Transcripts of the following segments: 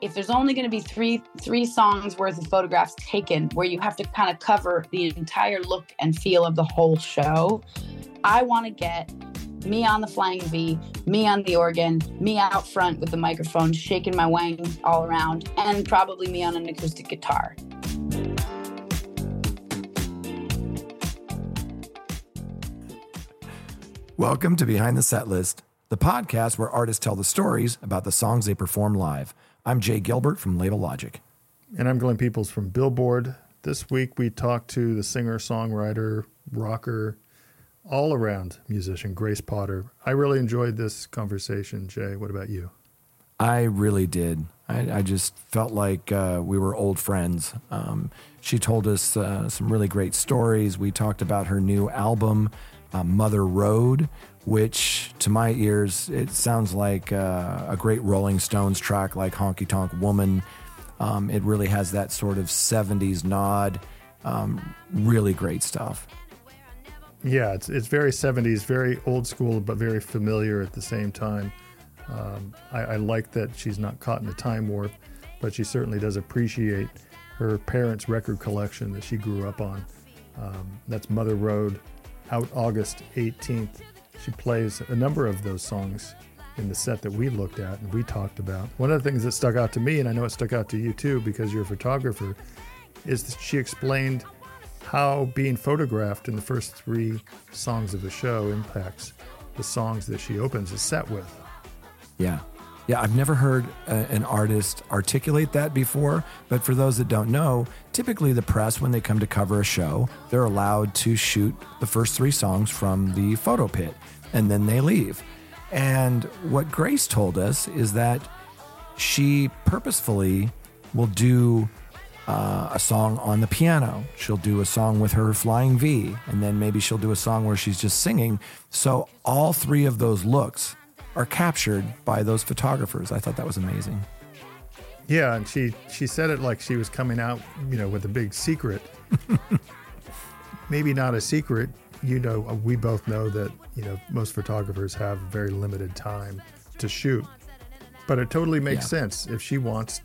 if there's only going to be three three songs worth of photographs taken where you have to kind of cover the entire look and feel of the whole show i want to get me on the flying v me on the organ me out front with the microphone shaking my wang all around and probably me on an acoustic guitar. Welcome to behind the set list the podcast where artists tell the stories about the songs they perform live I'm Jay Gilbert from Label Logic. And I'm Glenn Peoples from Billboard. This week we talked to the singer, songwriter, rocker, all around musician, Grace Potter. I really enjoyed this conversation, Jay. What about you? I really did. I, I just felt like uh, we were old friends. Um, she told us uh, some really great stories. We talked about her new album, uh, Mother Road, which to my ears, it sounds like uh, a great Rolling Stones track like Honky Tonk Woman. Um, it really has that sort of 70s nod. Um, really great stuff. Yeah, it's, it's very 70s, very old school, but very familiar at the same time. Um, I, I, like that she's not caught in a time warp, but she certainly does appreciate her parents' record collection that she grew up on. Um, that's Mother Road, out August 18th. She plays a number of those songs in the set that we looked at and we talked about. One of the things that stuck out to me, and I know it stuck out to you too because you're a photographer, is that she explained how being photographed in the first three songs of the show impacts the songs that she opens the set with. Yeah. Yeah, I've never heard a, an artist articulate that before. But for those that don't know, typically the press, when they come to cover a show, they're allowed to shoot the first three songs from the photo pit and then they leave. And what Grace told us is that she purposefully will do uh, a song on the piano. She'll do a song with her flying V, and then maybe she'll do a song where she's just singing. So all three of those looks are captured by those photographers. I thought that was amazing. Yeah, and she she said it like she was coming out, you know, with a big secret. Maybe not a secret. You know, we both know that you know most photographers have very limited time to shoot, but it totally makes yeah. sense if she wants,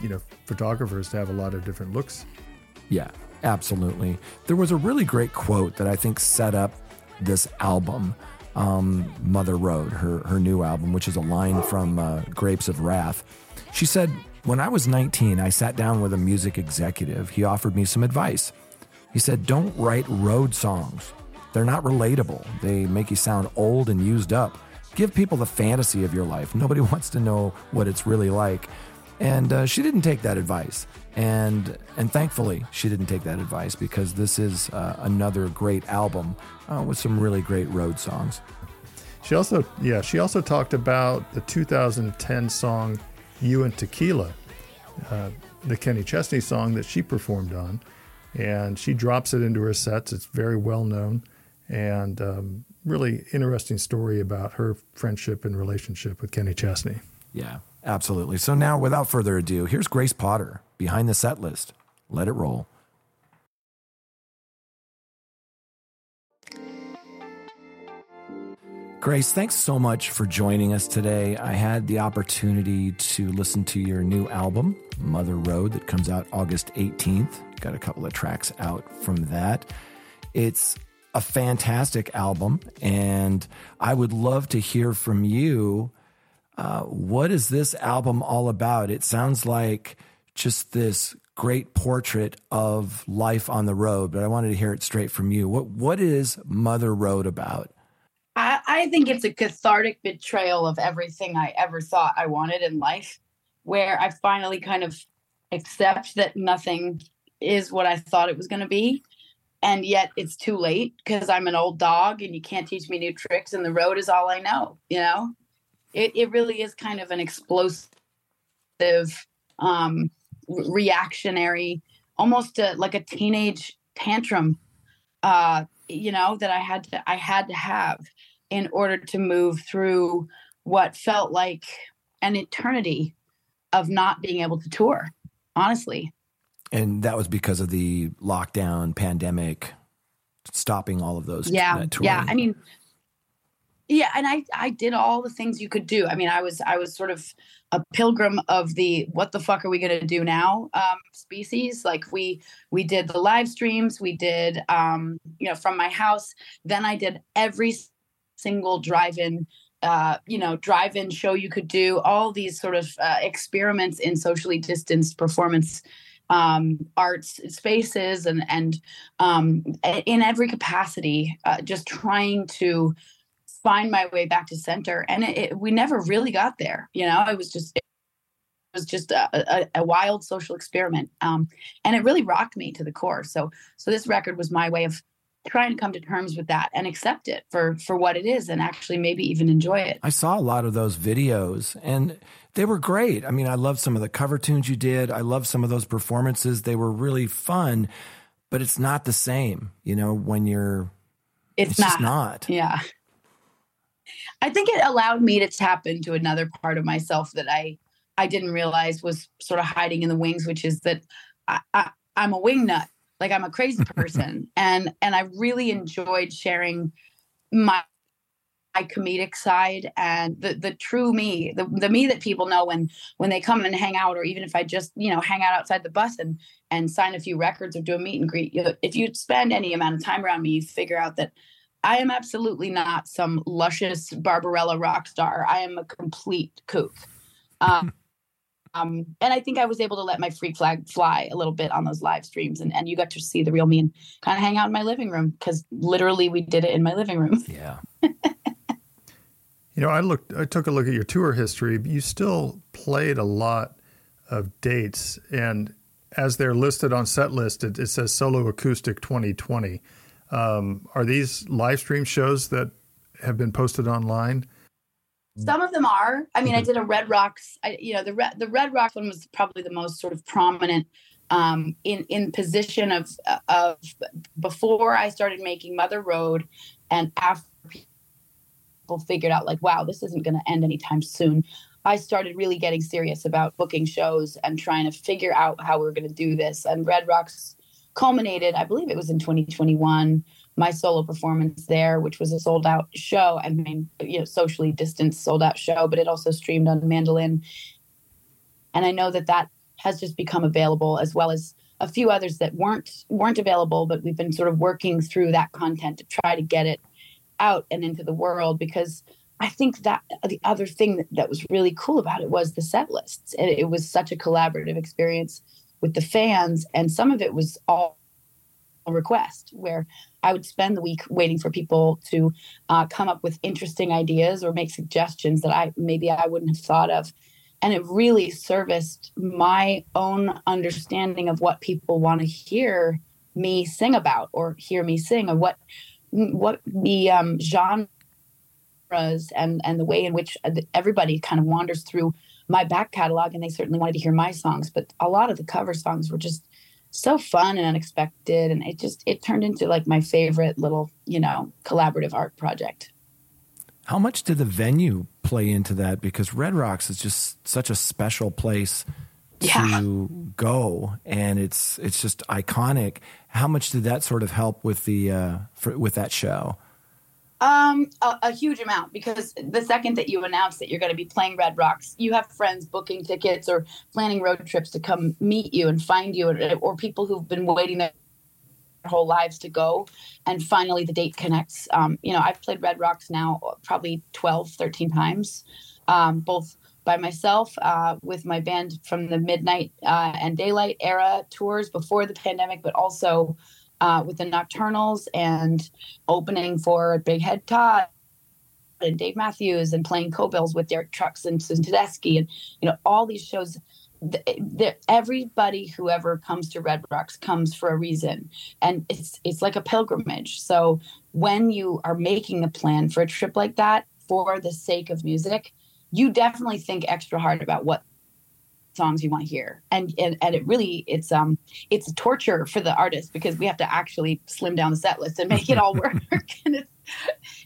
you know, photographers to have a lot of different looks. Yeah, absolutely. There was a really great quote that I think set up this album um, Mother Road, her, her new album, which is a line from uh, Grapes of Wrath. She said, When I was 19, I sat down with a music executive. He offered me some advice. He said, Don't write road songs. They're not relatable, they make you sound old and used up. Give people the fantasy of your life. Nobody wants to know what it's really like. And uh, she didn't take that advice. And, and thankfully, she didn't take that advice because this is uh, another great album uh, with some really great road songs. She also, yeah, she also talked about the 2010 song "You and Tequila," uh, the Kenny Chesney song that she performed on, and she drops it into her sets. It's very well known, and um, really interesting story about her friendship and relationship with Kenny Chesney. Yeah, absolutely. So now, without further ado, here's Grace Potter behind the set list. Let it roll. Grace, thanks so much for joining us today. I had the opportunity to listen to your new album, Mother Road, that comes out August 18th. Got a couple of tracks out from that. It's a fantastic album, and I would love to hear from you. Uh, what is this album all about? It sounds like just this great portrait of life on the road, but I wanted to hear it straight from you. What what is Mother Road about? I, I think it's a cathartic betrayal of everything I ever thought I wanted in life, where I finally kind of accept that nothing is what I thought it was going to be. And yet it's too late because I'm an old dog and you can't teach me new tricks and the road is all I know, you know? It, it really is kind of an explosive, um, reactionary, almost a, like a teenage tantrum, uh, you know, that I had to, I had to have in order to move through what felt like an eternity of not being able to tour, honestly. And that was because of the lockdown pandemic stopping all of those. Yeah. Yeah. I mean, yeah and i i did all the things you could do. I mean i was i was sort of a pilgrim of the what the fuck are we going to do now? um, species. Like we we did the live streams we did um, you know from my house. Then i did every single drive-in uh, you know drive-in show you could do all these sort of uh, experiments in socially distanced performance um, arts spaces and and um, in every capacity uh, just trying to find my way back to center and it, it, we never really got there you know? It was just it was just a, a, a wild social experiment um, and it really rocked me to the core. So so this record was my way of trying to come to terms with that and accept it for for what it is and actually maybe even enjoy it. I saw a lot of those videos and they were great. I mean i loved some of the cover tunes you did. I loved some of those performances. They were really fun but it's not the same you know when you're it's, it's not. not. Yeah I think it allowed me to tap into another part of myself that I I didn't realize was sort of hiding in the wings, which is that I, I I'm a wing nut. Like I'm a crazy person, and and I really enjoyed sharing my my comedic side and the the true me, the the me that people know when when they come and hang out, or even if I just you know hang out outside the bus and and sign a few records or do a meet and greet. You know, if you spend any amount of time around me, you figure out that I am absolutely not some luscious Barbarella rock star. I am a complete kook. Um, um, and I think I was able to let my freak flag fly a little bit on those live streams, and, and you got to see the real me and kind of hang out in my living room because literally we did it in my living room. Yeah. you know, I looked, I took a look at your tour history. You still played a lot of dates, and as they're listed on set list, it, it says solo acoustic 2020. Um, are these live stream shows that have been posted online? Some of them are. I mean, I did a Red Rocks. I, you know, the Red the Red Rocks one was probably the most sort of prominent um, in in position of of before I started making Mother Road, and after people figured out like, wow, this isn't going to end anytime soon. I started really getting serious about booking shows and trying to figure out how we are going to do this. And Red Rocks culminated, I believe it was in 2021, my solo performance there, which was a sold out show. I mean, you know, socially distanced sold out show, but it also streamed on mandolin. And I know that that has just become available as well as a few others that weren't weren't available, but we've been sort of working through that content to try to get it out and into the world because I think that the other thing that, that was really cool about it was the set lists. It, it was such a collaborative experience with the fans, and some of it was all request where I would spend the week waiting for people to uh, come up with interesting ideas or make suggestions that I maybe I wouldn't have thought of. And it really serviced my own understanding of what people want to hear me sing about or hear me sing or what what the um, genres and and the way in which everybody kind of wanders through my back catalog and they certainly wanted to hear my songs but a lot of the cover songs were just so fun and unexpected and it just it turned into like my favorite little you know collaborative art project. How much did the venue play into that? Because red rocks is just such a special place yeah. to go and it's it's just iconic. How much did that sort of help with the uh for, with that show um, a, a, huge amount because the second that you announce that you're going to be playing Red Rocks, you have friends booking tickets or planning road trips to come meet you and find you, or, or people who've been waiting their whole lives to go. And finally, the date connects. Um, you know, I've played Red Rocks now probably 12, 13 times, um, both by myself uh, with my band from the Midnight uh, and Daylight era tours before the pandemic, but also uh, with the Nocturnals and opening for Big Head Todd and Dave Matthews and playing co-bills with Derek Trucks and Susan Tedeschi and you know all these shows. The, everybody who ever comes to Red Rocks comes for a reason, and it's it's like a pilgrimage. So when you are making a plan for a trip like that for the sake of music, you definitely think extra hard about what songs you want to hear. And, and and it really it's um it's torture for the artist because we have to actually slim down the set list and make it all work. And it's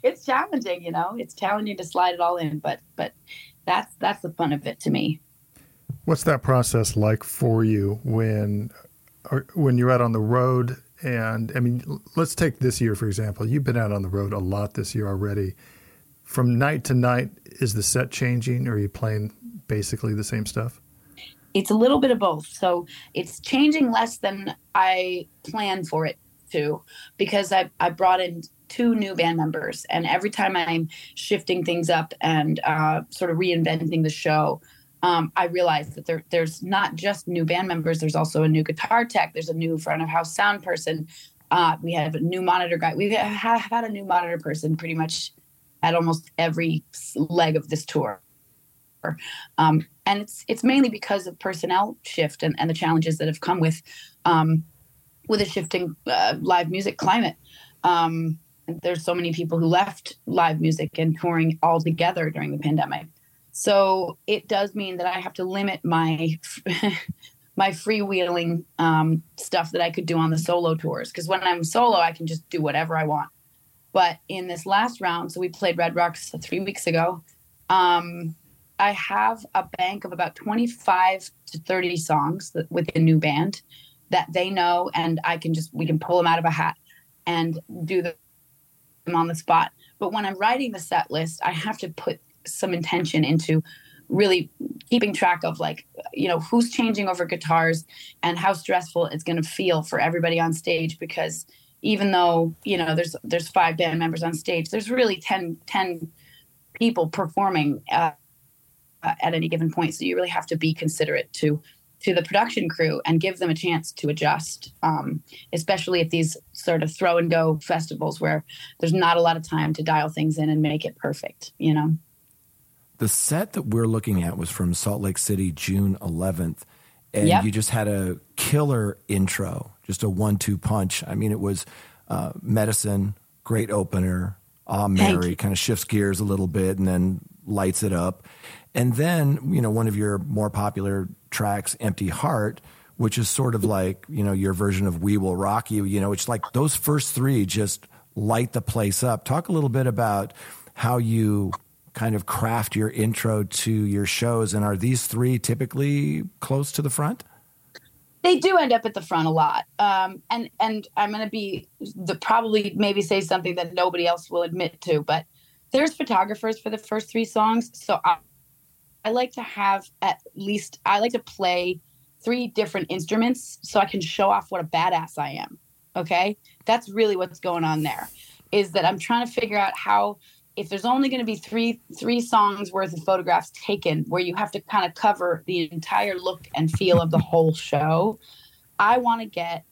it's challenging you know? It's challenging to slide it all in but but that's that's the fun of it to me. What's that process like for you when when you're out on the road? And i mean let's take this year for example. You've been out on the road a lot this year already. From night to night, is the set changing, or are you playing basically the same stuff? It's a little bit of both. So it's changing less than I planned for it to, because I I brought in two new band members, and every time I'm shifting things up and uh, sort of reinventing the show, um, I realized that there, there's not just new band members. There's also a new guitar tech. There's a new front of house sound person. Uh, we have a new monitor guy. We have had a new monitor person pretty much at almost every leg of this tour. Um, and it's it's mainly because of personnel shift and, and the challenges that have come with um, with a shifting uh, live music climate. Um, there's so many people who left live music and touring altogether during the pandemic. So it does mean that I have to limit my my freewheeling um, stuff that I could do on the solo tours. Because when I'm solo, I can just do whatever I want. But in this last round, so we played Red Rocks three weeks ago. Um, I have a bank of about 25 to 30 songs that, with a new band that they know, and I can just we can pull them out of a hat and do them on the spot. But when I'm writing the set list, I have to put some intention into really keeping track of like you know who's changing over guitars and how stressful it's going to feel for everybody on stage because even though you know there's there's five band members on stage there's really 10 10 people performing uh, at any given point so you really have to be considerate to to the production crew and give them a chance to adjust, um, especially at these sort of throw and go festivals where there's not a lot of time to dial things in and make it perfect, you know? The set that we're looking at was from Salt Lake City, June 11th. And Yep. you just had a killer intro, just a one two punch. I mean, it was uh, medicine, great opener, Ah Mary, kind of shifts gears a little bit and then lights it up. And then, you know, one of your more popular tracks, Empty Heart, which is sort of like, you know, your version of We Will Rock You, you know, it's like those first three just light the place up. Talk a little bit about how you kind of craft your intro to your shows. And are these three typically close to the front? they do end up at the front a lot um, and and i'm going to be the probably maybe say something that nobody else will admit to but there's photographers for the first three songs so i, I like to have at least i like to play three different instruments so i can show off what a badass i am okay? That's really what's going on there is that i'm trying to figure out how if there's only going to be three three songs worth of photographs taken where you have to kind of cover the entire look and feel of the whole show i want to get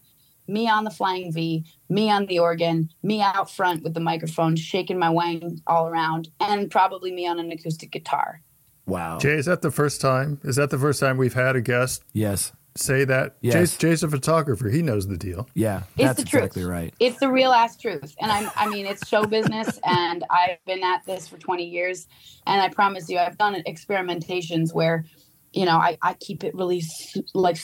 me on the flying v me on the organ me out front with the microphone shaking my wang all around and probably me on an acoustic guitar Wow. Jay, is that the first time? Is that the first time we've had a guest yes. say that? Yes. Jay's, Jay's a photographer. He knows the deal. Yeah. It's that's the truth. exactly right. it's the real ass truth and i'm i mean it's show business and i've been at this for 20 years and i promise you i've done experimentations where you know i, I keep it really like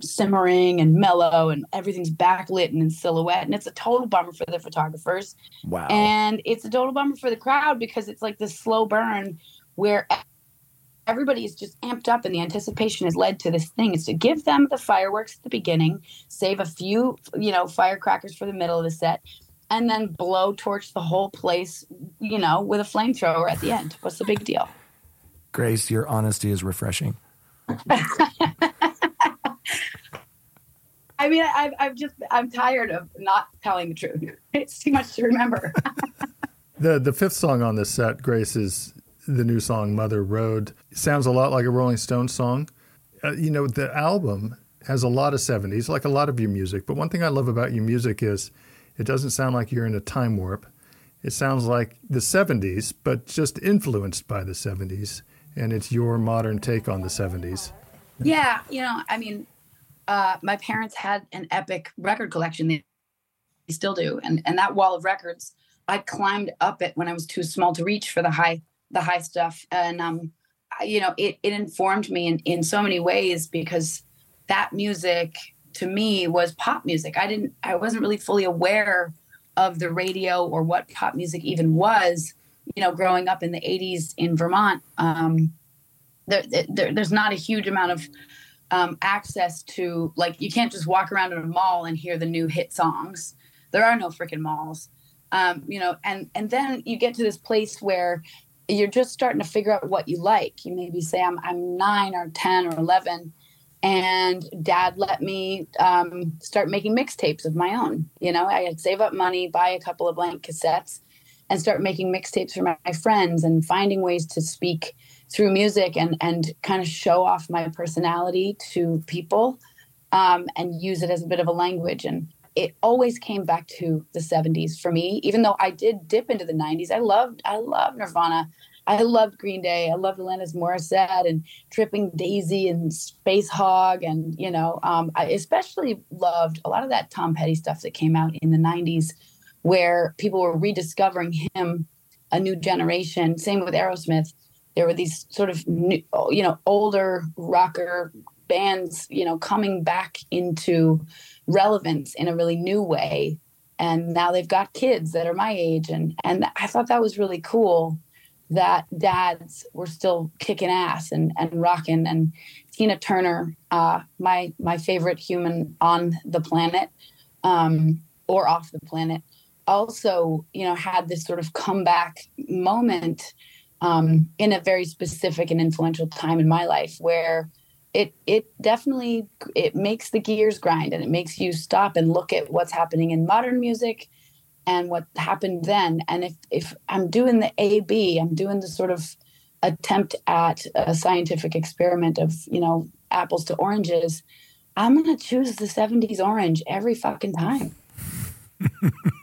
simmering and mellow and everything's backlit and in silhouette and it's a total bummer for the photographers. Wow. and it's a total bummer for the crowd because it's like this slow burn where everybody is just amped up and the anticipation has led to this thing is to give them the fireworks at the beginning save a few you know firecrackers for the middle of the set and then blow torch the whole place you know with a flamethrower at the end. What's the big deal Grace, your honesty is refreshing. i mean I've, I've just i'm tired of not telling the truth it's too much to remember The the fifth song on this set, Grace, is the new song "Mother Road." Sounds a lot like a Rolling Stones song. Uh, you know, the album has a lot of '70s, like a lot of your music. But one thing I love about your music is it doesn't sound like you're in a time warp. It sounds like the '70s, but just influenced by the '70s, and it's your modern take on the '70s. Yeah, you know, I mean, uh, my parents had an epic record collection. They they still do, and and that wall of records, I climbed up it when I was too small to reach for the high the high stuff, and um, I- you know, it it informed me in in so many ways because that music to me was pop music. I didn't, I wasn't really fully aware of the radio or what pop music even was. You know, growing up in the '80s in Vermont. Um, there, there, there's not a huge amount of um, access to like you can't just walk around in a mall and hear the new hit songs there are no freaking malls Um, you know, and and then you get to this place where you're just starting to figure out what you like. You maybe say I'm I'm nine or ten or eleven, and Dad let me um, start making mixtapes of my own. You know, I had save up money, buy a couple of blank cassettes, and start making mixtapes for my, my friends and finding ways to speak through music and and kind of show off my personality to people um, and use it as a bit of a language. And it always came back to the 70s for me even though i did dip into the 90s i loved i loved nirvana. I loved green day. I loved alanis morissette and tripping daisy and Spacehog and you know um, i especially loved a lot of that tom petty stuff that came out in the 90s where people were rediscovering him a new generation. Same with aerosmith. There were these sort of new, you know older rocker bands you know coming back into relevance in a really new way. And now they've got kids that are my age. And and i thought that was really cool that dads were still kicking ass and and rocking. And tina turner uh, my my favorite human on the planet um, or off the planet also you know had this sort of comeback moment um, in a very specific and influential time in my life where it it definitely it makes the gears grind and it makes you stop and look at what's happening in modern music and what happened then. And if if i'm doing the a b i'm doing the sort of attempt at a scientific experiment of you know apples to oranges i'm going to choose the 70s orange every fucking time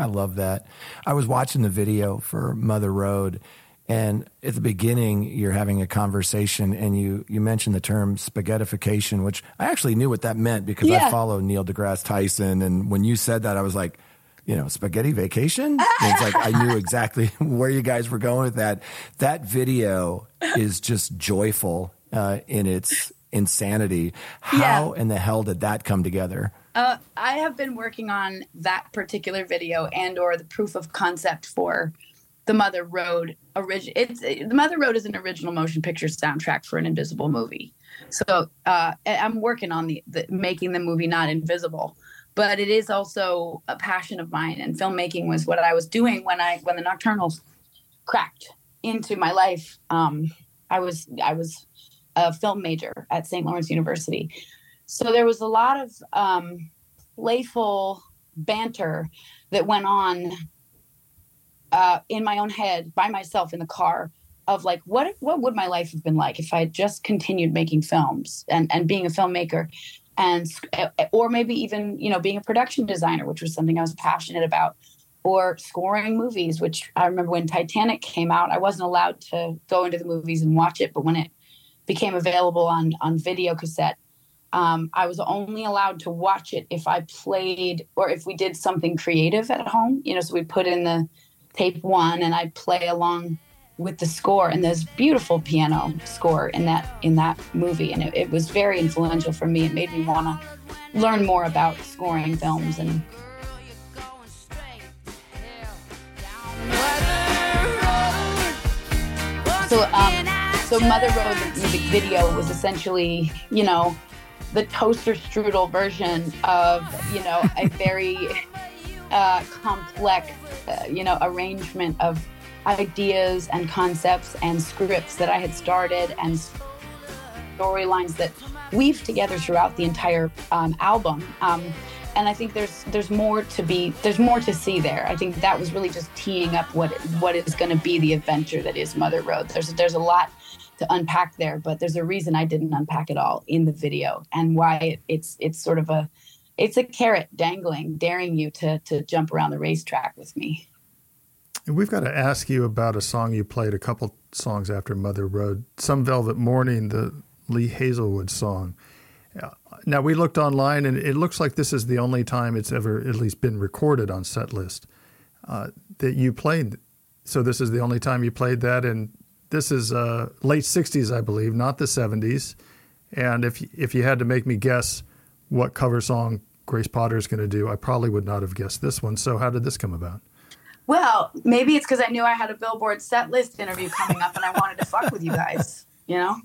I love that. I was watching the video for Mother Road, and at the beginning, you're having a conversation, and you you mentioned the term spaghettification, which I actually knew what that meant because Yeah. I follow Neil deGrasse Tyson, and when you said that, I was like. You know, spaghetti vacation. And it's like I knew exactly where you guys were going with that. That video is just joyful uh, in its insanity. How in the hell did that come together? Uh, I have been working on that particular video and or the proof of concept for the Mother Road origin. It's the Mother Road is an original motion picture soundtrack for an invisible movie. So uh, I'm working on the, the making the movie not invisible, but it is also a passion of mine. And filmmaking was what I was doing when I when the Nocturnals cracked into my life. Um, I was I was a film major at St. Lawrence University. So there was a lot of um, playful banter that went on uh, in my own head by myself in the car of like what what would my life have been like if I had just continued making films and and being a filmmaker and or maybe even you know being a production designer which was something I was passionate about or scoring movies which I remember when Titanic came out I wasn't allowed to go into the movies and watch it but when it became available on on video cassette um, I was only allowed to watch it if I played or if we did something creative at home. You know, so we put in the tape one and I'd play along with the score. And there's beautiful piano score in that in that movie, and it, it was very influential for me. It made me want to learn more about scoring films and. So, um, so Mother Road music video was essentially, you know, the toaster strudel version of you know a very uh, complex uh, you know arrangement of ideas and concepts and scripts that I had started and storylines that weave together throughout the entire um, album. Um, and I think there's there's more to be there's more to see there. I think that was really just teeing up what what is going to be the adventure that is Mother Road. There's there's a lot to unpack there, but there's a reason I didn't unpack it all in the video and why it, it's it's sort of a it's a carrot dangling, daring you to to jump around the racetrack with me. We've got to ask you about a song you played a couple songs after Mother Road, Some Velvet Morning, the Lee Hazlewood song. Uh, Now we looked online, and it looks like this is the only time it's ever at least been recorded on set list uh, that you played. So this is the only time you played that, and this is uh, late '60s, I believe, not the '70s. And if if you had to make me guess what cover song Grace Potter is going to do, I probably would not have guessed this one. So how did this come about? Well, maybe it's because I knew I had a Billboard set list interview coming up and I wanted to fuck with you guys, you know?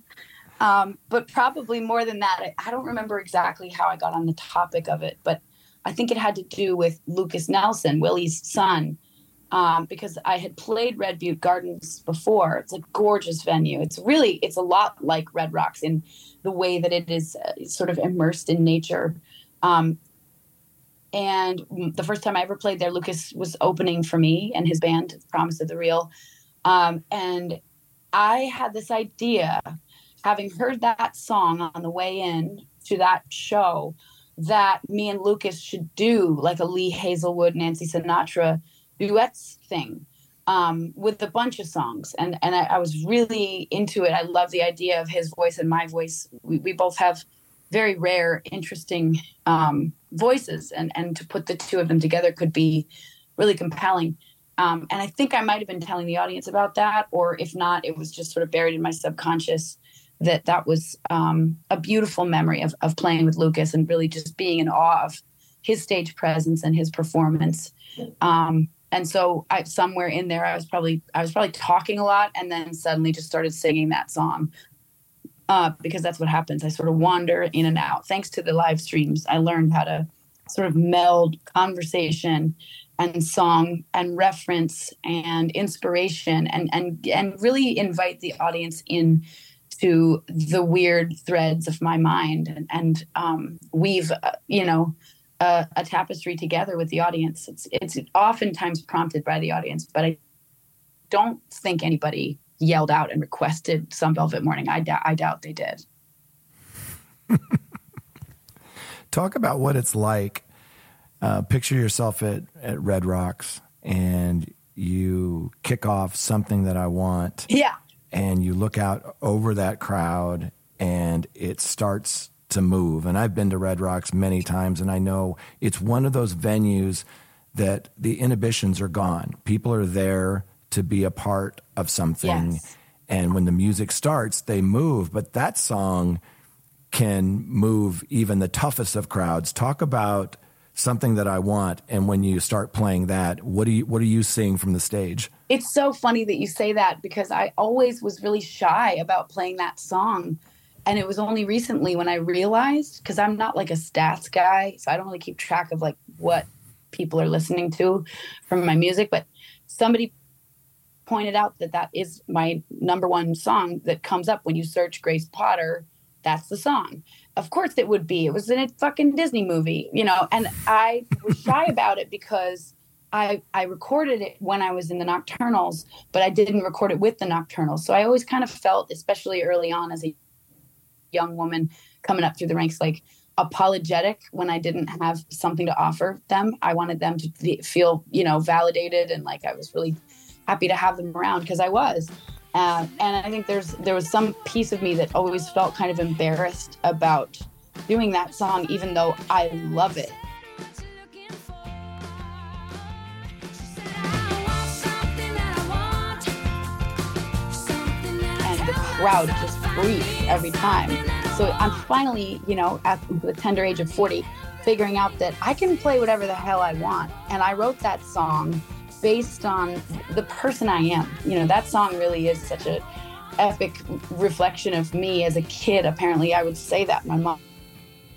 Um, but probably more than that, I, I don't remember exactly how I got on the topic of it, but I think it had to do with Lukas Nelson, Willie's son, um, because I had played Red Butte Gardens before. It's a gorgeous venue. It's really, it's a lot like Red Rocks in the way that it is uh, sort of immersed in nature. Um, and the first time I ever played there, Lukas was opening for me and his band, Promise of the Real. Um, and I had this idea, having heard that song on the way in to that show, that me and Lukas should do like a Lee Hazlewood, Nancy Sinatra duets thing um, with a bunch of songs. And and I, I, was really into it. I love the idea of his voice and my voice. We, we both have very rare, interesting um, voices, and and to put the two of them together could be really compelling. Um, and I think I might have been telling the audience about that, or if not, it was just sort of buried in my subconscious that that was um, a beautiful memory of, of playing with Lukas and really just being in awe of his stage presence and his performance. Um, and so I, somewhere in there, I was probably I was probably talking a lot, and then suddenly just started singing that song uh, because that's what happens. I sort of wander in and out. Thanks to the live streams, I learned how to sort of meld conversation and song and reference and inspiration and and and really invite the audience in to the weird threads of my mind and, and um, weave uh, you know a, a, tapestry together with the audience it's it's oftentimes prompted by the audience but i don't think anybody yelled out and requested some velvet morning i, I doubt they did talk about what it's like uh, picture yourself at, at Red Rocks and you kick off something that I want. Yeah. And you look out over that crowd and it starts to move. And I've been to Red Rocks many times and I know it's one of those venues that the inhibitions are gone. People are there to be a part of something. Yes. And when the music starts, they move. But that song can move even the toughest of crowds. Talk about something that I want. And when you start playing that, what do you what are you seeing from the stage? It's so funny that you say that because I always was really shy about playing that song. And it was only recently when I realized because I'm not like a stats guy, so I don't really keep track of like what people are listening to from my music, but somebody pointed out that that is my number one song that comes up when you search Grace Potter. That's the song of course it would be. It was in a fucking Disney movie, you know. And I was shy about it because I I recorded it when I was in the Nocturnals, but I didn't record it with the Nocturnals. So I always kind of felt, especially early on as a young woman coming up through the ranks, like apologetic when I didn't have something to offer them. I wanted them to feel, you know, validated and like I was really happy to have them around because I was. Uh, and I think there's there was some piece of me that always felt kind of embarrassed about doing that song, even though I love it. And the crowd just every time. So I'm finally, you know, at the tender age of 40, figuring out that I can play whatever the hell I want. And I wrote that song based on the person I am. You know, that song really is such a epic reflection of me as a kid. Apparently, I would say that my mom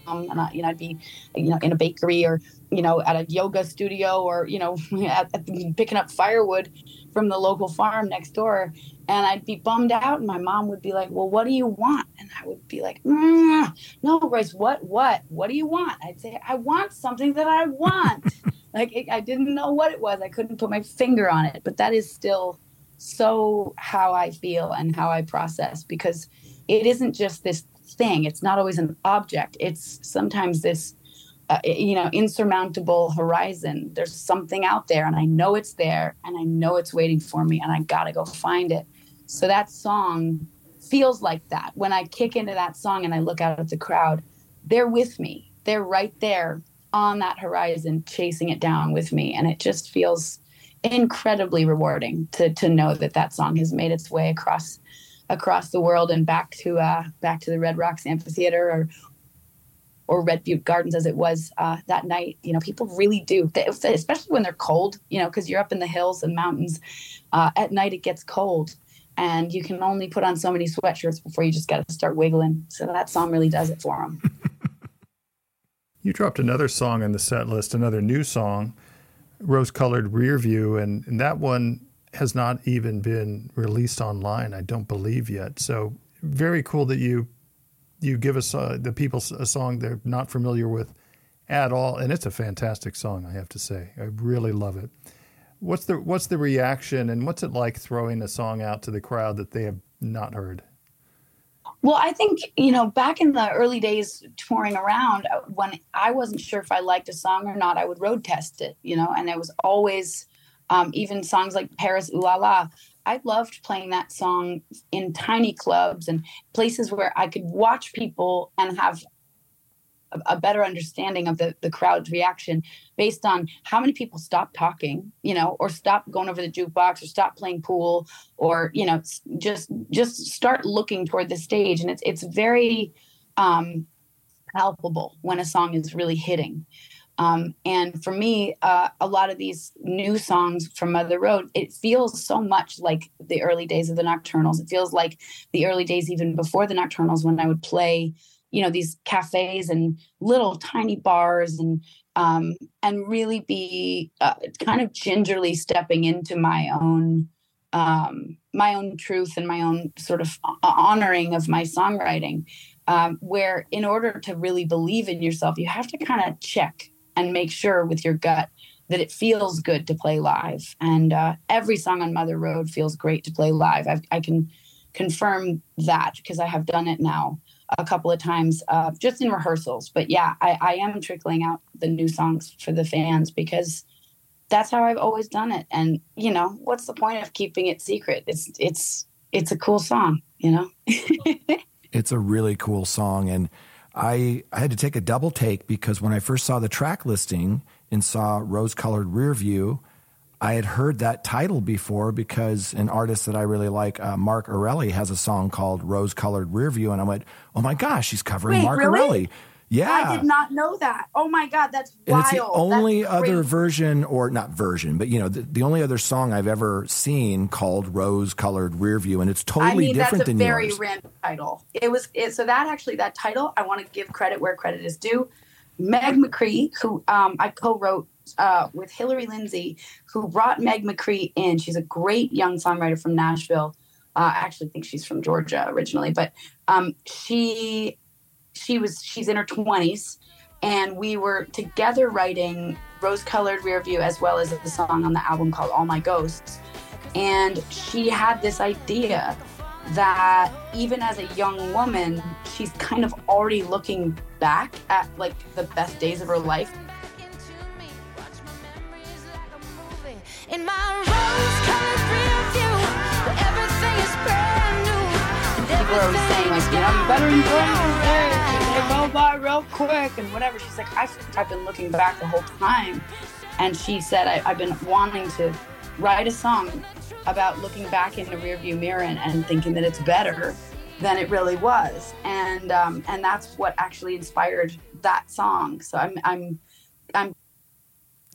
um, and I, you know, I'd be, you know, in a bakery or, you know, at a yoga studio or, you know, at, at picking up firewood from the local farm next door. And I'd be bummed out. And my mom would be like, well, what do you want? And I would be like, mm, no, Grace, what, what, what do you want? I'd say, I want something that I want. like it, I didn't know what it was. I couldn't put my finger on it, but that is still so how I feel and how I process because it isn't just this thing. It's not always an object. It's sometimes this uh, you know insurmountable horizon. There's something out there and I know it's there and I know it's waiting for me and I got to go find it. So that song feels like that. When I kick into that song and I look out at the crowd, they're with me. They're right there on that horizon chasing it down with me and it just feels incredibly rewarding to to know that that song has made its way across across the world and back to uh, back to the Red Rocks Amphitheater or or Red Butte Gardens as it was uh, that night. You know, people really do, they, especially when they're cold. You know, because you're up in the hills and mountains. Uh, at night it gets cold, and you can only put on so many sweatshirts before you just got to start wiggling. So that song really does it for them. You dropped another song on the set list, another new song, Rose Colored Rear View, and, and that one has not even been released online, I don't believe yet. So very cool that you you give us uh, the people a song they're not familiar with at all, and it's a fantastic song, I have to say. I really love it. What's the what's the reaction, and what's it like throwing a song out to the crowd that they have not heard? Well, I think, you know, back in the early days touring around, uh, when I wasn't sure if I liked a song or not, I would road test it, you know, and it was always um, even songs like Paris Ooh La La. I loved playing that song in tiny clubs and places where I could watch people and have a, better understanding of the, the crowd's reaction based on how many people stop talking, you know, or stop going over the jukebox or stop playing pool or, you know, just just start looking toward the stage. And it's it's very um, palpable when a song is really hitting. Um, and for me, uh, a lot of these new songs from Mother Road, it feels so much like the early days of the Nocturnals. It feels like the early days even before the Nocturnals when I would play you know these cafes and little tiny bars and um, and really be uh, kind of gingerly stepping into my own um, my own truth and my own sort of honoring of my songwriting um, where in order to really believe in yourself you have to kind of check and make sure with your gut that it feels good to play live. And uh, every song on mother road feels great to play live. I've, i can confirm that because i have done it now a couple of times uh, just in rehearsals. But yeah, I, I am trickling out the new songs for the fans because that's how I've always done it. And you know, what's the point of keeping it secret? It's it's it's a cool song, you know. it's a really cool song, and I I had to take a double take because when I first saw the track listing and saw rose colored rear view, I had heard that title before because an artist that I really like, uh, Mark Erelli, has a song called Rose Colored Rearview. And I went, oh my gosh, she's covering Wait, Mark really? Erelli. Yeah. I did not know that. Oh my God, that's wild. And it's the only other version, or not version, but you know, the, the, only other song I've ever seen called Rose Colored Rearview. And it's totally I mean, different that's a than very yours. random title. It was, it, so that actually, that title, I want to give credit where credit is due. Meg McCree, who um, I co wrote uh, with Hillary Lindsey, who brought Meg McCree in. She's a great young songwriter from Nashville. Uh, I actually think she's from Georgia originally, but um, she she was she's in her twenties, and we were together writing "Rose Colored Rear View" as well as the song on the album called "All My Ghosts." And she had this idea that even as a young woman, she's kind of already looking back at like the best days of her life in my rose-colored rear view, where everything is brand new. People are saying like, know, you better day. They go by real quick and whatever. She's like, I've, I've been looking back the whole time, and she said, I, I've been wanting to write a song about looking back in the rearview mirror and, and thinking that it's better than it really was, and um, and that's what actually inspired that song. So I'm I'm I'm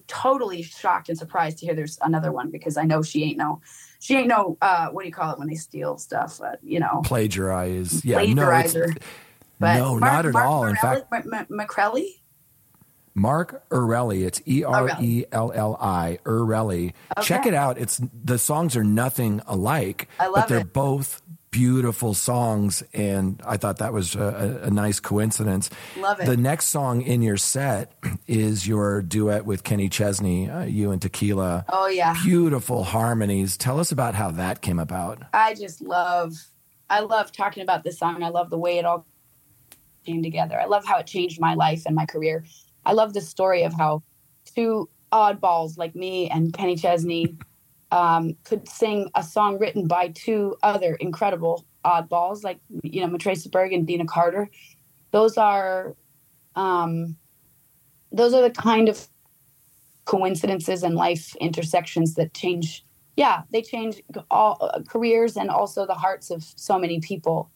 totally shocked and surprised to hear there's another one because I know she ain't no, she ain't no, uh, what do you call it when they steal stuff? Uh, you know, plagiarize. Yeah, plagiarizer. No, but no, Mark, not at Mark all. In fact, McCrelly. Mark Erelli. It's E R E L L I. Erelli. Okay. Check it out. It's the songs are nothing alike, but they're it. both beautiful songs, and I thought that was a, a, nice coincidence. Love it. The next song in your set is your duet with Kenny Chesney, uh, you and Tequila. Oh yeah, beautiful harmonies. Tell us about how that came about. I just love, I love talking about this song. I love the way it all came together. I love how it changed my life and my career. I love the story of how two oddballs like me and Kenny Chesney um, could sing a song written by two other incredible oddballs, like you know Matraca Berg and Deana Carter. Those are, um, those are the kind of coincidences and life intersections that change. Yeah, they change all uh, careers and also the hearts of so many people.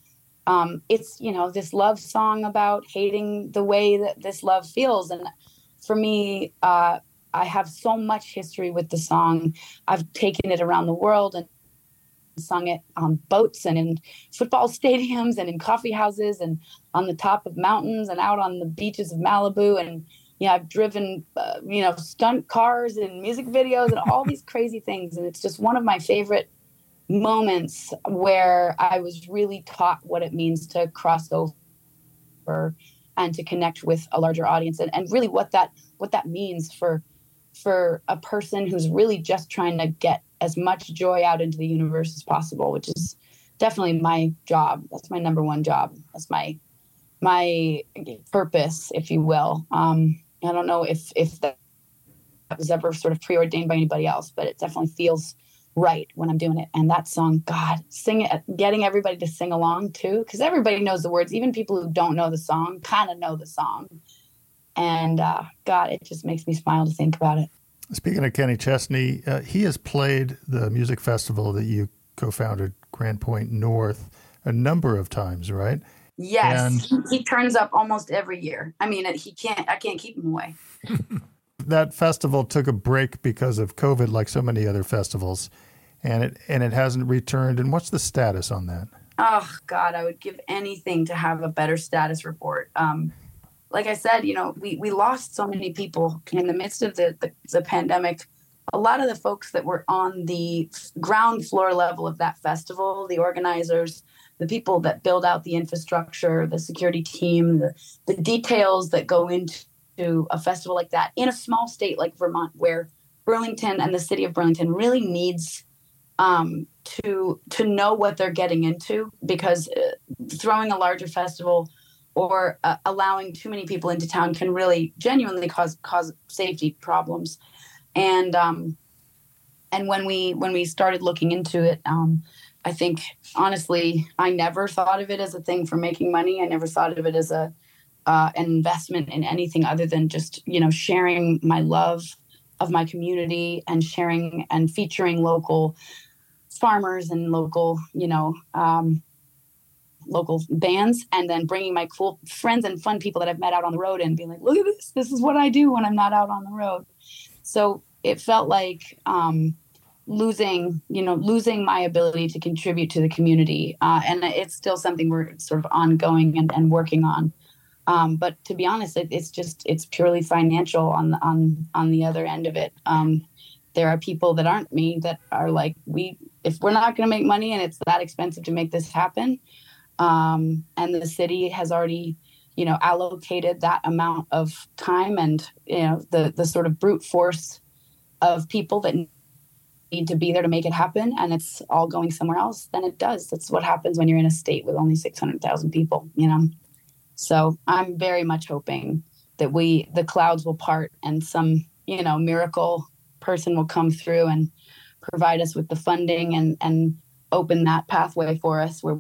Um, it's you know this love song about hating the way that this love feels, and for me, uh, I have so much history with the song. I've taken it around the world and sung it on boats and in football stadiums and in coffee houses and on the top of mountains and out on the beaches of Malibu and you know I've driven uh, you know stunt cars and music videos and all these crazy things and it's just one of my favorite moments where I was really taught what it means to cross over and to connect with a larger audience and, and really what that what that means for for a person who's really just trying to get as much joy out into the universe as possible, which is definitely my job. That's my number one job. That's my my purpose, if you will. Um, I don't know if if that was ever sort of preordained by anybody else, but it definitely feels right when I'm doing it. And that song, God, sing it, getting everybody to sing along too, because everybody knows the words. Even people who don't know the song kind of know the song. And uh, God, it just makes me smile to think about it. Speaking of Kenny Chesney, uh, he has played the music festival that you co-founded, Grand Point North, a number of times, right? Yes, and he turns up almost every year. I mean, he can't. I can't keep him away. that festival took a break because of COVID, like so many other festivals, and it and it hasn't returned. And what's the status on that? Oh God, I would give anything to have a better status report. Um, like I said, you know, we, we lost so many people in the midst of the, the, the pandemic. A lot of the folks that were on the ground floor level of that festival, the organizers, the people that build out the infrastructure, the security team, the, the details that go into a festival like that in a small state like Vermont, where Burlington and the city of Burlington really needs um, to to know what they're getting into because uh, throwing a larger festival or uh, allowing too many people into town can really genuinely cause cause safety problems. And um, and when we when we started looking into it um, i think honestly i never thought of it as a thing for making money. I never thought of it as a uh, an investment in anything other than just you know sharing my love of my community and sharing and featuring local farmers and local you know um, local bands and then bringing my cool friends and fun people that I've met out on the road and being like, look at this. This is what I do when I'm not out on the road. So it felt like um, losing, you know, losing my ability to contribute to the community. Uh, and it's still something we're sort of ongoing and, and working on. Um, but to be honest, it, it's just it's purely financial on the, on on the other end of it. Um, there are people that aren't me that are like, we if we're not going to make money and it's that expensive to make this happen, um, and the city has already you know allocated that amount of time and you know the the sort of brute force of people that need to be there to make it happen. And it's all going somewhere else then it does. That's what happens when you're in a state with only 600,000 people you know? So i'm very much hoping that we the clouds will part and some you know miracle person will come through and provide us with the funding and and open that pathway for us where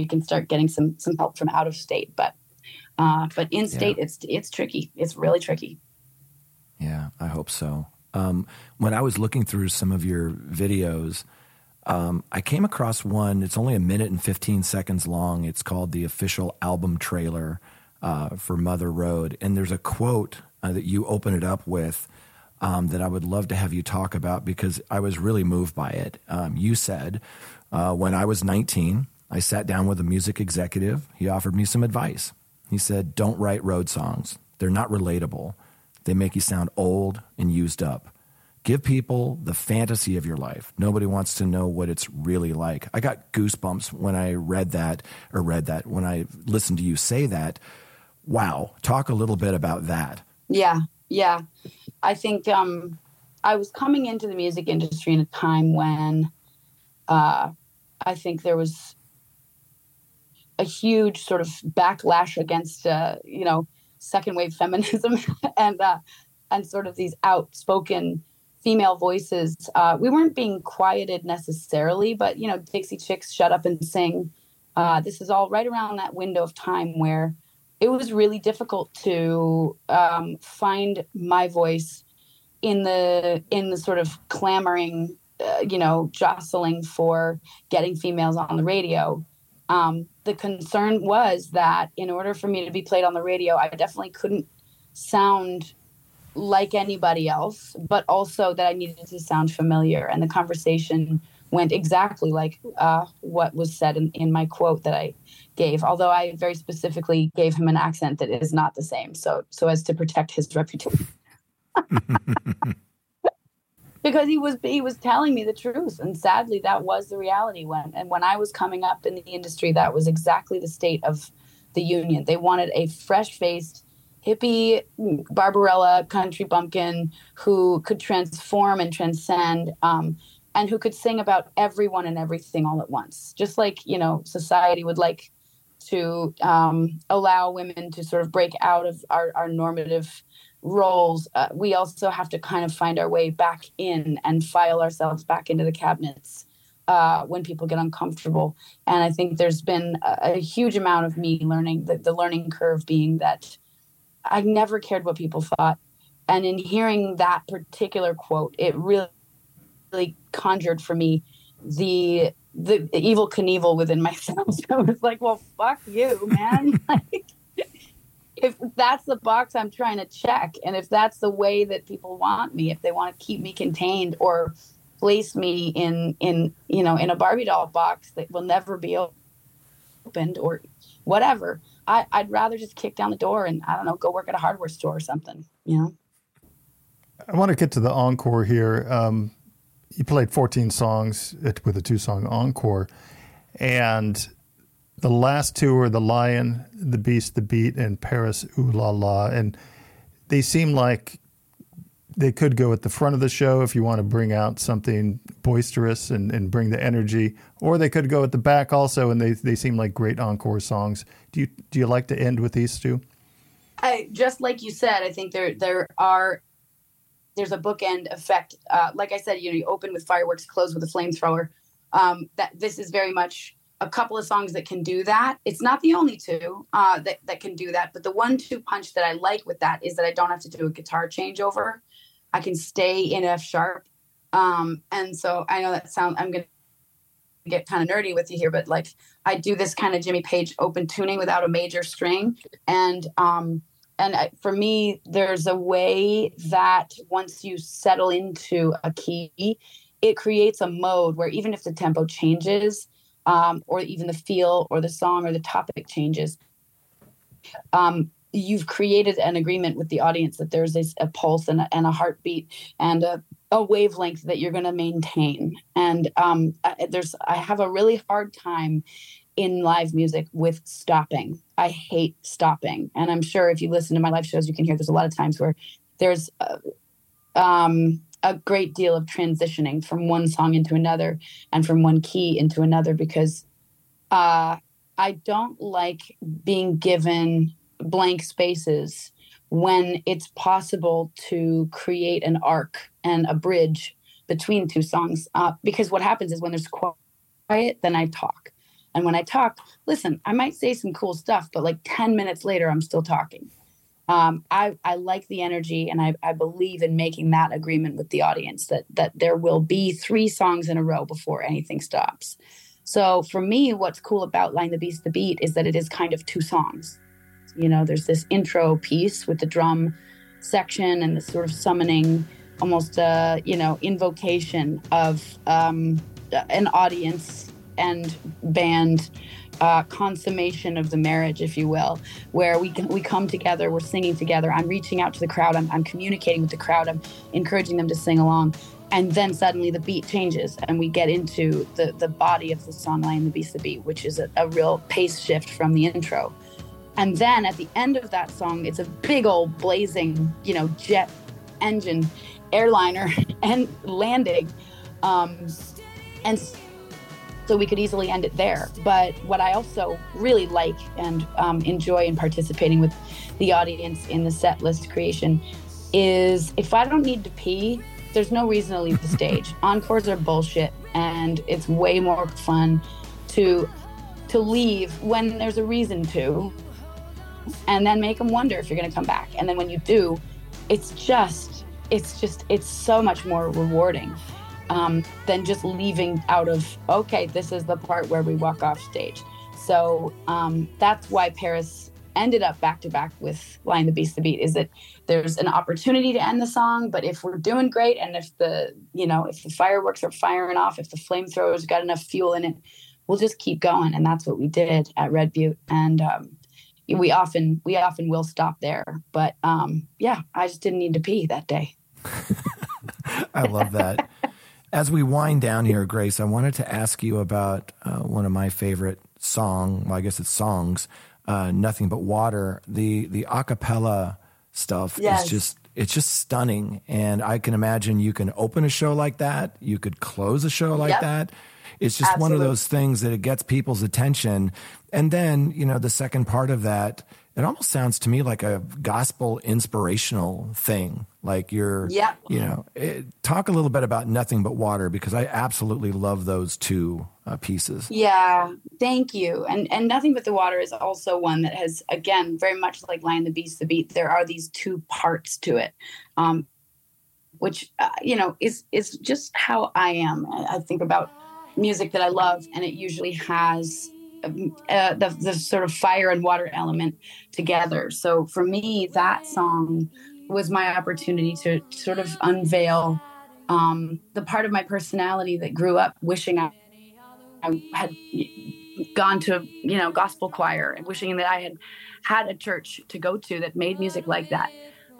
we can start getting some some help from out of state. But uh, but in state, yeah. it's it's tricky. It's really tricky. Yeah, I hope so. Um, when I was looking through some of your videos, um, I came across one. It's only a minute and 15 seconds long. It's called the official album trailer uh, for Mother Road. And there's a quote uh, that you open it up with um, that I would love to have you talk about because I was really moved by it. Um, you said, uh, When I was 19, I sat down with a music executive. He offered me some advice. He said, Don't write road songs. They're not relatable. They make you sound old and used up. Give people the fantasy of your life. Nobody wants to know what it's really like. I got goosebumps when I read that or read that, when I listened to you say that. Wow. Talk a little bit about that. Yeah. Yeah. I think um, I was coming into the music industry in a time when uh, I think there was a huge sort of backlash against uh, you know second wave feminism and uh, and sort of these outspoken female voices. Uh, we weren't being quieted necessarily, but you know, Dixie Chicks, shut up and sing. Uh, this is all right around that window of time where it was really difficult to um, find my voice in the in the sort of clamoring, uh, you know, jostling for getting females on the radio. Um, the concern was that in order for me to be played on the radio, I definitely couldn't sound like anybody else, but also that I needed to sound familiar. And the conversation went exactly like uh, what was said in, in my quote that I gave, although I very specifically gave him an accent that is not the same, so so as to protect his reputation. because he was he was telling me the truth, and sadly, that was the reality. When and when I was coming up in the industry, that was exactly the state of the union. They wanted a fresh faced hippie Barbarella country bumpkin who could transform and transcend. Um, and who could sing about everyone and everything all at once, just like you know society would like to um, allow women to sort of break out of our, our normative roles. Uh, we also have to kind of find our way back in and file ourselves back into the cabinets uh, when people get uncomfortable. And I think there's been a, a huge amount of me learning the, the learning curve being that I never cared what people thought. And in hearing that particular quote, it really really conjured for me the the, Evel Knievel within myself. I was like, well, fuck you, man. like, if that's the box I'm trying to check, and if that's the way that people want me, if they want to keep me contained or place me in in you know in a Barbie doll box that will never be opened or whatever, I, I'd rather just kick down the door and I don't know, go work at a hardware store or something. You know. I want to get to the encore here. Um, you played 14 songs with a two song encore. And the last two are The Lion, The Beast, The Beat, and Paris Ooh La La. And they seem like they could go at the front of the show if you want to bring out something boisterous and, and bring the energy, or they could go at the back also, and they, they seem like great encore songs. Do you do you like to end with these two? I just like you said, I think there there are there's a bookend effect. Uh, like I said, you know, you open with fireworks, close with a flamethrower. Um, that this is very much a couple of songs that can do that. It's not the only two uh, that that can do that, but the one-two punch that I like with that is that I don't have to do a guitar changeover. I can stay in F sharp, um, and so I know that sound. I'm gonna get kind of nerdy with you here, but like I do this kind of Jimmy Page open tuning without a major string, and um, and for me there's a way that once you settle into a key it creates a mode where even if the tempo changes um, or even the feel or the song or the topic changes um, you've created an agreement with the audience that there's a, a pulse and a, and a, heartbeat and a, a wavelength that you're going to maintain and um, there's i have a really hard time in live music with stopping. I hate stopping. And I'm sure if you listen to my live shows, you can hear there's a lot of times where there's uh, um, a great deal of transitioning from one song into another and from one key into another because uh, I don't like being given blank spaces when it's possible to create an arc and a bridge between two songs. Uh, because what happens is when there's quiet, then I talk. And when I talk, listen, I might say some cool stuff, but like 10 minutes later, I'm still talking. Um, I, I like the energy and I, I believe in making that agreement with the audience that that there will be three songs in a row before anything stops. So for me, what's cool about Lion the Beast the Beat is that it is kind of two songs. You know, there's this intro piece with the drum section and the sort of summoning, almost a you know invocation of um, an audience and band uh, consummation of the marriage, if you will, where we we come together, we're singing together. I'm reaching out to the crowd, I'm, I'm communicating with the crowd, I'm encouraging them to sing along, and then suddenly the beat changes, and we get into the the body of the song "Lion the Beast the Beat," which is a, a real pace shift from the intro. And then at the end of that song, it's a big old blazing, you know, jet engine airliner and landing. Um, and so we could easily end it there. But what I also really like and um, enjoy in participating with the audience in the set list creation is if I don't need to pee, there's no reason to leave the stage. Encores are bullshit, and it's way more fun to to leave when there's a reason to, and then make them wonder if you're going to come back. And then when you do, it's just it's just it's so much more rewarding um, than just leaving out of, okay, this is the part where we walk off stage. So um, that's why Paris ended up back to back with Lion the Beast the Beat is that there's an opportunity to end the song, but if we're doing great and if the you know if the fireworks are firing off, if the flamethrowers got enough fuel in it, we'll just keep going, and that's what we did at Red Butte, and um, we often we often will stop there, but um, yeah, I just didn't need to pee that day. I love that. As we wind down here, Grace, I wanted to ask you about uh, one of my favorite song. Well, I guess it's songs uh, nothing but water. The the acapella stuff yes. is just it's just stunning, and I can imagine you can open a show like that, you could close a show like yep. that. It's just Absolutely. one of those things that it gets people's attention, and then you know the second part of that it almost sounds to me like a gospel inspirational thing. Like you're, yeah, you know, it, talk a little bit about nothing but water because I absolutely love those two uh, pieces. Yeah, thank you. And and nothing but the water is also one that has again very much like Lion the Beast the Beat. There are these two parts to it, um, which uh, you know is is just how I am. I, I think about music that I love, and it usually has uh, the, the sort of fire and water element together. So for me, that song was my opportunity to sort of unveil um, the part of my personality that grew up wishing I, I had gone to you know gospel choir and wishing that I had had a church to go to that made music like that.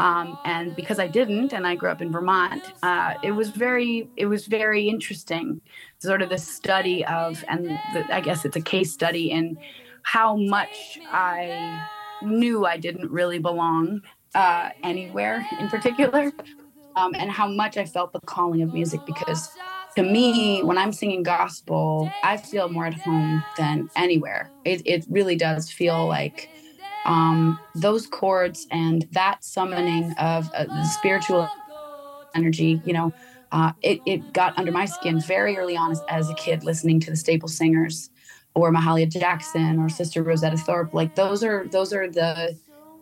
Um, and because I didn't, and I grew up in Vermont, uh, it was very it was very interesting, sort of the study of, and the, I guess it's a case study in how much I knew I didn't really belong uh, anywhere in particular, um, and how much I felt the calling of music because to me, when I'm singing gospel, I feel more at home than anywhere. It, it really does feel like um, those chords and that summoning of uh, the spiritual energy, you know, uh, it, it got under my skin very early on as, as, a kid listening to the staple singers or Mahalia Jackson or Sister Rosetta Tharpe. Like those are those are the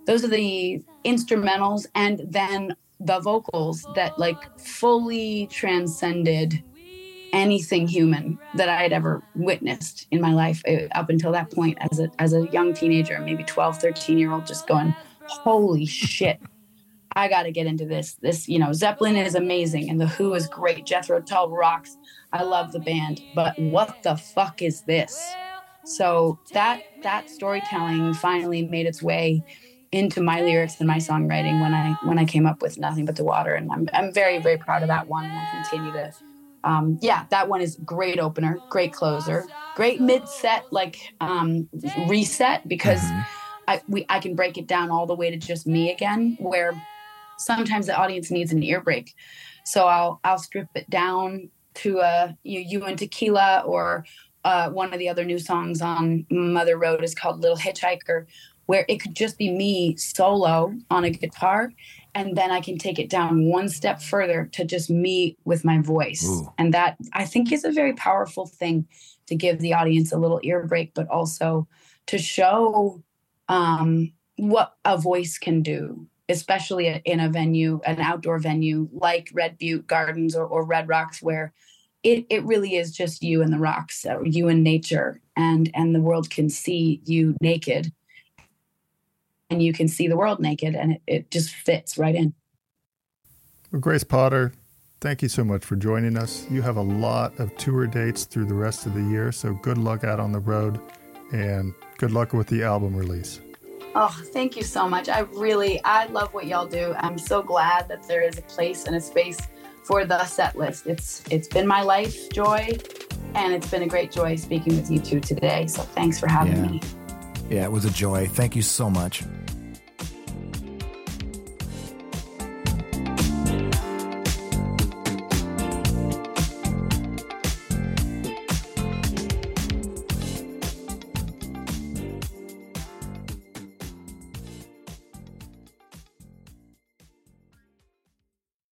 those are the instrumentals and then the vocals that like fully transcended anything human that I had ever witnessed in my life uh, up until that point as a as a young teenager, maybe 12, 13 year old, just going, holy shit. I got to get into this. This, you know, Zeppelin is amazing and The Who is great. Jethro Tull rocks. I love the band, but what the fuck is this? So that that storytelling finally made its way into my lyrics and my songwriting when I when I came up with Nothing But the Water, and I'm I'm very very proud of that one, and I continue to um, yeah, that one is great opener, great closer, great mid set like um, reset because mm-hmm. I we I can break it down all the way to just me again. Where sometimes the audience needs an ear break, so I'll I'll strip it down to a uh, you, you and Tequila or uh, one of the other new songs on Mother Road is called Little Hitchhiker, where it could just be me solo on a guitar and then I can take it down one step further to just me with my voice. Ooh. And that I think is a very powerful thing to give the audience a little ear break, but also to show um, what a voice can do, especially in a venue, an outdoor venue like Red Butte Gardens or, or Red Rocks, where it, it really is just you and the rocks, or you and nature, and and the world can see you naked and you can see the world naked and it, it just fits right in. Well, Grace Potter, thank you so much for joining us. You have a lot of tour dates through the rest of the year, so good luck out on the road and good luck with the album release. Oh, thank you so much. I really, I love what y'all do. I'm so glad that there is a place and a space for the set list. It's it's been my life joy, and it's been a great joy speaking with you two today. So thanks for having yeah. me. Yeah, it was a joy. Thank you so much.